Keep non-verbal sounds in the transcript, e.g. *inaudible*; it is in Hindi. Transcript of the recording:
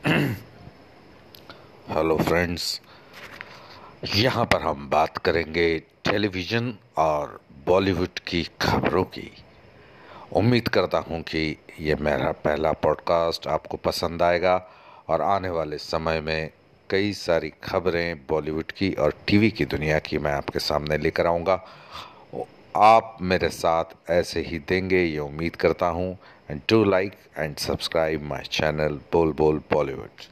*clears throat* हेलो फ्रेंड्स यहाँ पर हम बात करेंगे टेलीविज़न और बॉलीवुड की खबरों की। उम्मीद करता हूँ कि ये मेरा पहला पॉडकास्ट आपको पसंद आएगा और आने वाले समय में कई सारी खबरें बॉलीवुड की और टीवी की दुनिया की मैं आपके सामने लेकर आऊँगा। आप मेरे साथ ऐसे ही देंगे, ये उम्मीद करता हूँ। and do like and subscribe my channel Bol Bol Bollywood.